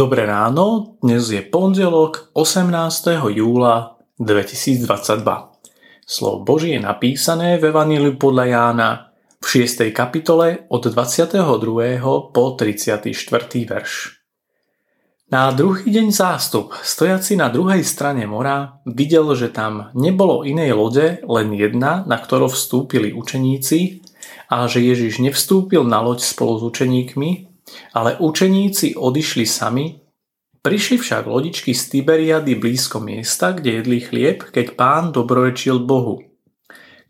Dobré ráno, dnes je pondelok 18. júla 2022. Slovo Boží je napísané v Evaníliu podľa Jána v 6. kapitole od 22. po 34. verš. Na druhý deň zástup, stojaci na druhej strane mora, videl, že tam nebolo inej lode, len jedna, na ktorú vstúpili učeníci a že Ježiš nevstúpil na loď spolu s učeníkmi, ale učeníci odišli sami, prišli však lodičky z Tiberiady blízko miesta, kde jedli chlieb, keď pán dobrorečil Bohu.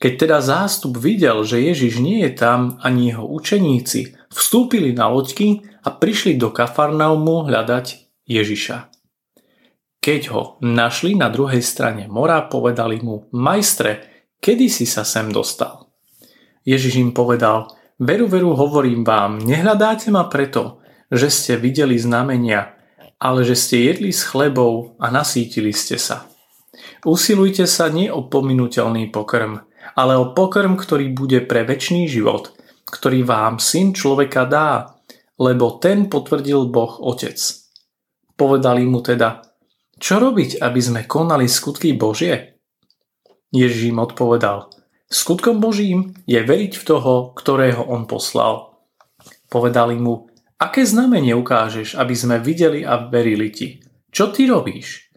Keď teda zástup videl, že Ježiš nie je tam ani jeho učeníci, vstúpili na loďky a prišli do Kafarnaumu hľadať Ježiša. Keď ho našli na druhej strane mora, povedali mu, majstre, kedy si sa sem dostal? Ježiš im povedal, Veru, veru, hovorím vám, nehľadáte ma preto, že ste videli znamenia, ale že ste jedli s chlebou a nasítili ste sa. Usilujte sa nie o pominuteľný pokrm, ale o pokrm, ktorý bude pre väčší život, ktorý vám syn človeka dá, lebo ten potvrdil Boh Otec. Povedali mu teda, čo robiť, aby sme konali skutky Božie? Ježím odpovedal, Skutkom Božím je veriť v toho, ktorého on poslal. Povedali mu, aké znamenie ukážeš, aby sme videli a verili ti? Čo ty robíš?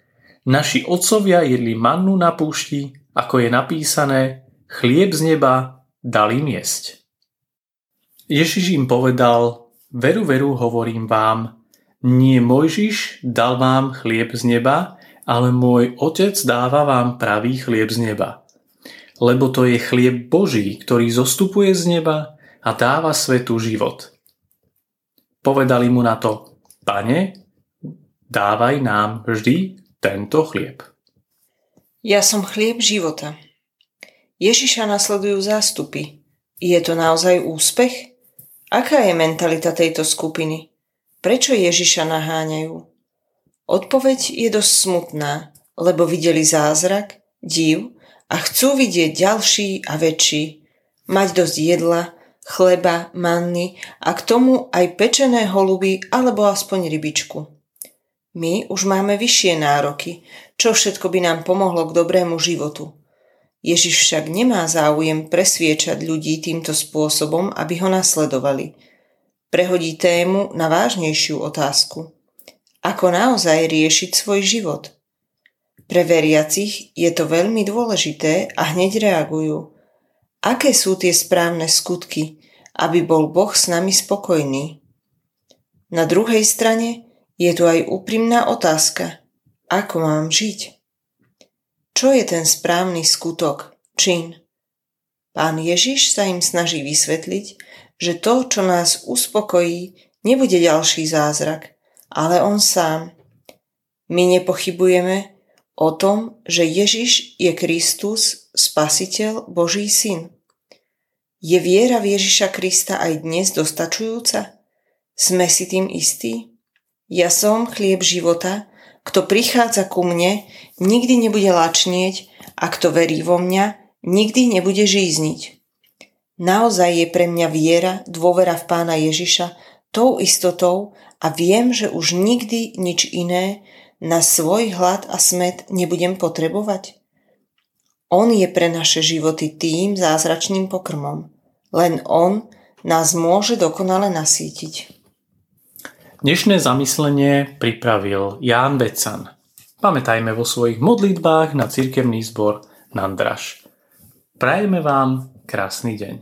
Naši otcovia jedli mannu na púšti, ako je napísané, chlieb z neba dali jesť. Ježiš im povedal, veru, veru, hovorím vám, nie Mojžiš dal vám chlieb z neba, ale môj otec dáva vám pravý chlieb z neba lebo to je chlieb Boží, ktorý zostupuje z neba a dáva svetu život. Povedali mu na to, pane, dávaj nám vždy tento chlieb. Ja som chlieb života. Ježiša nasledujú zástupy. Je to naozaj úspech? Aká je mentalita tejto skupiny? Prečo Ježiša naháňajú? Odpoveď je dosť smutná, lebo videli zázrak, div a chcú vidieť ďalší a väčší, mať dosť jedla, chleba, manny a k tomu aj pečené holuby alebo aspoň rybičku. My už máme vyššie nároky, čo všetko by nám pomohlo k dobrému životu. Ježiš však nemá záujem presviečať ľudí týmto spôsobom, aby ho nasledovali. Prehodí tému na vážnejšiu otázku. Ako naozaj riešiť svoj život? Pre veriacich je to veľmi dôležité a hneď reagujú. Aké sú tie správne skutky, aby bol Boh s nami spokojný? Na druhej strane je tu aj úprimná otázka. Ako mám žiť? Čo je ten správny skutok, čin? Pán Ježiš sa im snaží vysvetliť, že to, čo nás uspokojí, nebude ďalší zázrak, ale on sám. My nepochybujeme, o tom, že Ježiš je Kristus, Spasiteľ, Boží syn. Je viera v Ježiša Krista aj dnes dostačujúca? Sme si tým istí? Ja som chlieb života, kto prichádza ku mne, nikdy nebude lačnieť a kto verí vo mňa, nikdy nebude žízniť. Naozaj je pre mňa viera, dôvera v pána Ježiša tou istotou a viem, že už nikdy nič iné na svoj hlad a smet nebudem potrebovať? On je pre naše životy tým zázračným pokrmom. Len On nás môže dokonale nasítiť. Dnešné zamyslenie pripravil Ján Becan. Pamätajme vo svojich modlitbách na cirkevný zbor Nandraš. Prajeme vám krásny deň.